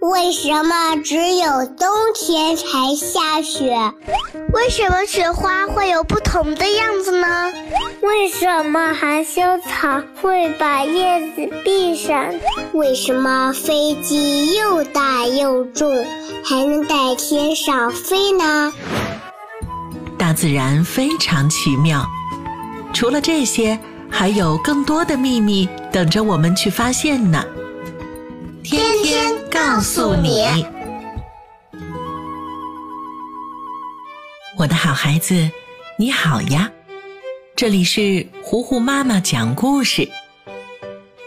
为什么只有冬天才下雪？为什么雪花会有不同的样子呢？为什么含羞草会把叶子闭上？为什么飞机又大又重，还能在天上飞呢？大自然非常奇妙，除了这些，还有更多的秘密等着我们去发现呢。天天告诉你，我的好孩子，你好呀！这里是糊糊妈妈讲故事。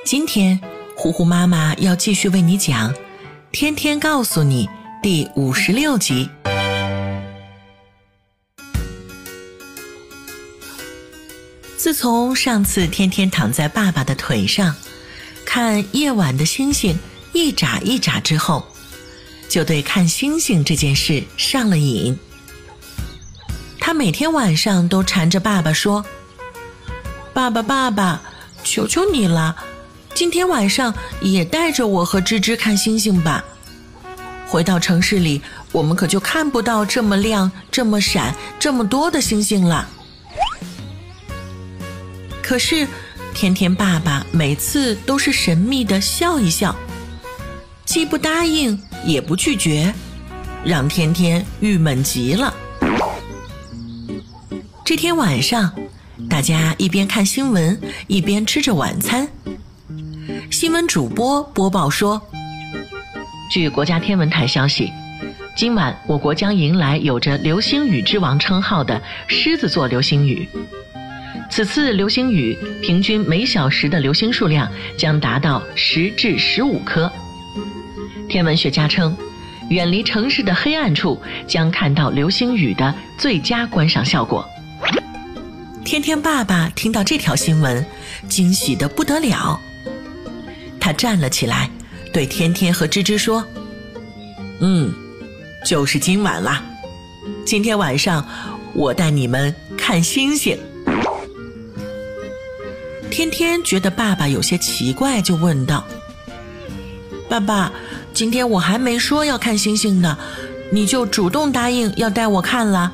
今天，糊糊妈妈要继续为你讲《天天告诉你》第五十六集。自从上次天天躺在爸爸的腿上，看夜晚的星星一眨一眨之后，就对看星星这件事上了瘾。他每天晚上都缠着爸爸说：“爸爸，爸爸，求求你了，今天晚上也带着我和芝芝看星星吧。回到城市里，我们可就看不到这么亮、这么闪、这么多的星星了。”可是，天天爸爸每次都是神秘的笑一笑，既不答应也不拒绝，让天天郁闷极了。这天晚上，大家一边看新闻，一边吃着晚餐。新闻主播播报说，据国家天文台消息，今晚我国将迎来有着“流星雨之王”称号的狮子座流星雨。此次流星雨平均每小时的流星数量将达到十至十五颗。天文学家称，远离城市的黑暗处将看到流星雨的最佳观赏效果。天天爸爸听到这条新闻，惊喜的不得了。他站了起来，对天天和芝芝说：“嗯，就是今晚啦！今天晚上我带你们看星星。”天天觉得爸爸有些奇怪，就问道：“爸爸，今天我还没说要看星星呢，你就主动答应要带我看了？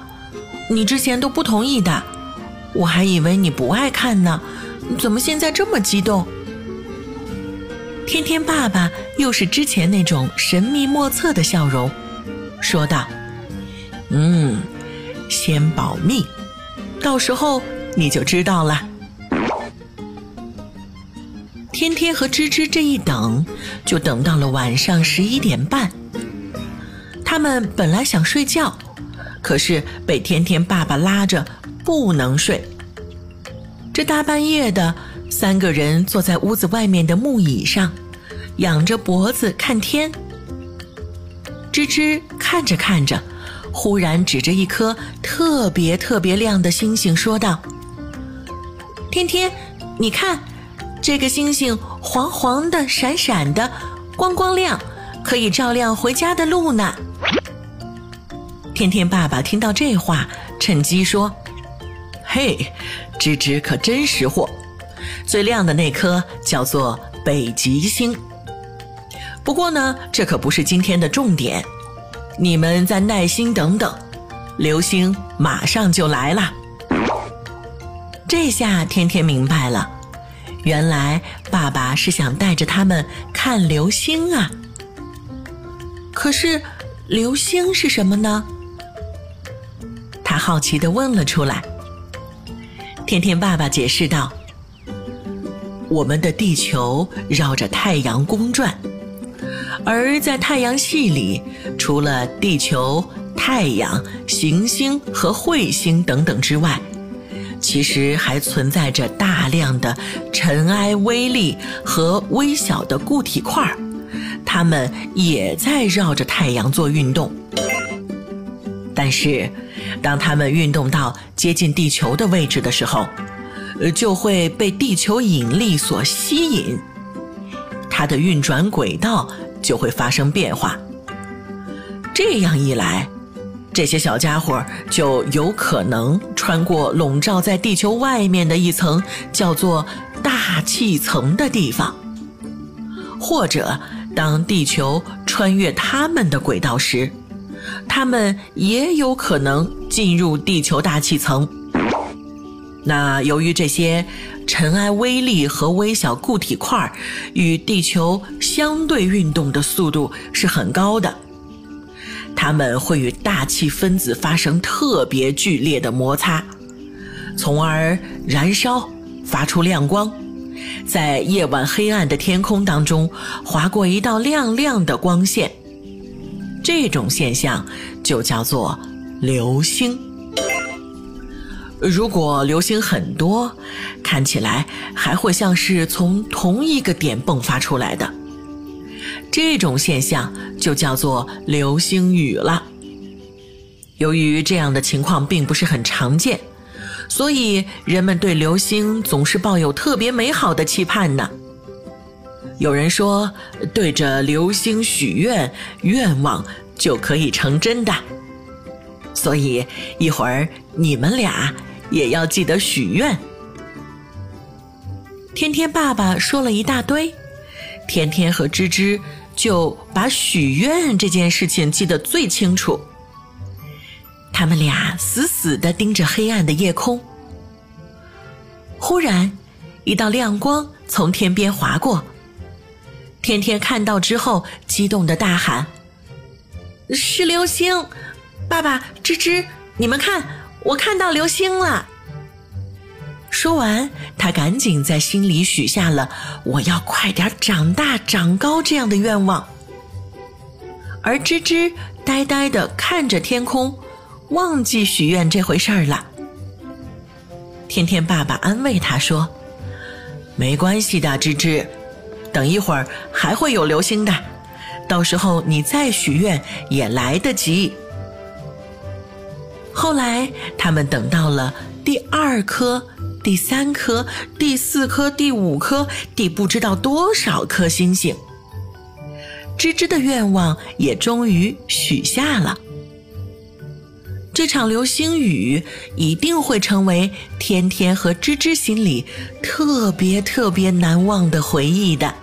你之前都不同意的，我还以为你不爱看呢，怎么现在这么激动？”天天爸爸又是之前那种神秘莫测的笑容，说道：“嗯，先保密，到时候你就知道了。”天天和芝芝这一等，就等到了晚上十一点半。他们本来想睡觉，可是被天天爸爸拉着不能睡。这大半夜的，三个人坐在屋子外面的木椅上，仰着脖子看天。芝芝看着看着，忽然指着一颗特别特别亮的星星说道：“天天，你看。”这个星星黄黄的、闪闪的，光光亮，可以照亮回家的路呢。天天爸爸听到这话，趁机说：“嘿，芝芝可真识货，最亮的那颗叫做北极星。不过呢，这可不是今天的重点，你们再耐心等等，流星马上就来了。”这下天天明白了。原来爸爸是想带着他们看流星啊！可是流星是什么呢？他好奇地问了出来。天天爸爸解释道：“我们的地球绕着太阳公转，而在太阳系里，除了地球、太阳、行星和彗星等等之外。”其实还存在着大量的尘埃微粒和微小的固体块儿，它们也在绕着太阳做运动。但是，当它们运动到接近地球的位置的时候，呃，就会被地球引力所吸引，它的运转轨道就会发生变化。这样一来，这些小家伙就有可能穿过笼罩在地球外面的一层叫做大气层的地方，或者当地球穿越他们的轨道时，他们也有可能进入地球大气层。那由于这些尘埃微粒和微小固体块与地球相对运动的速度是很高的，它们会与大气分子发生特别剧烈的摩擦，从而燃烧，发出亮光，在夜晚黑暗的天空当中划过一道亮亮的光线。这种现象就叫做流星。如果流星很多，看起来还会像是从同一个点迸发出来的，这种现象就叫做流星雨了。由于这样的情况并不是很常见，所以人们对流星总是抱有特别美好的期盼呢。有人说，对着流星许愿，愿望就可以成真的。所以一会儿你们俩。也要记得许愿。天天爸爸说了一大堆，天天和芝芝就把许愿这件事情记得最清楚。他们俩死死的盯着黑暗的夜空。忽然，一道亮光从天边划过。天天看到之后，激动的大喊：“是流星！爸爸，芝芝，你们看！”我看到流星了。说完，他赶紧在心里许下了“我要快点长大长高”这样的愿望。而芝芝呆呆的看着天空，忘记许愿这回事儿了。天天爸爸安慰他说：“没关系的，芝芝，等一会儿还会有流星的，到时候你再许愿也来得及。”后来，他们等到了第二颗、第三颗、第四颗、第五颗、第不知道多少颗星星。芝芝的愿望也终于许下了。这场流星雨一定会成为天天和芝芝心里特别特别难忘的回忆的。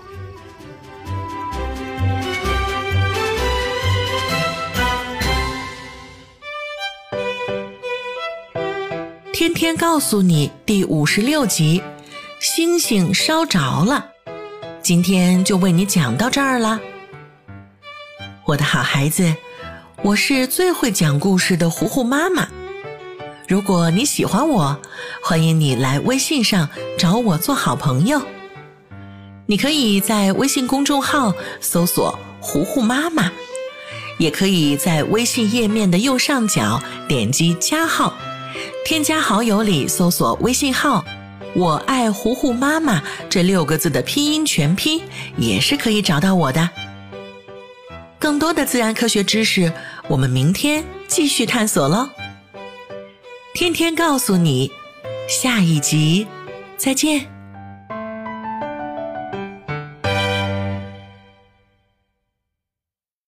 天天告诉你第五十六集，星星烧着了。今天就为你讲到这儿了，我的好孩子，我是最会讲故事的糊糊妈妈。如果你喜欢我，欢迎你来微信上找我做好朋友。你可以在微信公众号搜索“糊糊妈妈”，也可以在微信页面的右上角点击加号。添加好友里搜索微信号“我爱糊糊妈妈”这六个字的拼音全拼，也是可以找到我的。更多的自然科学知识，我们明天继续探索喽。天天告诉你，下一集再见。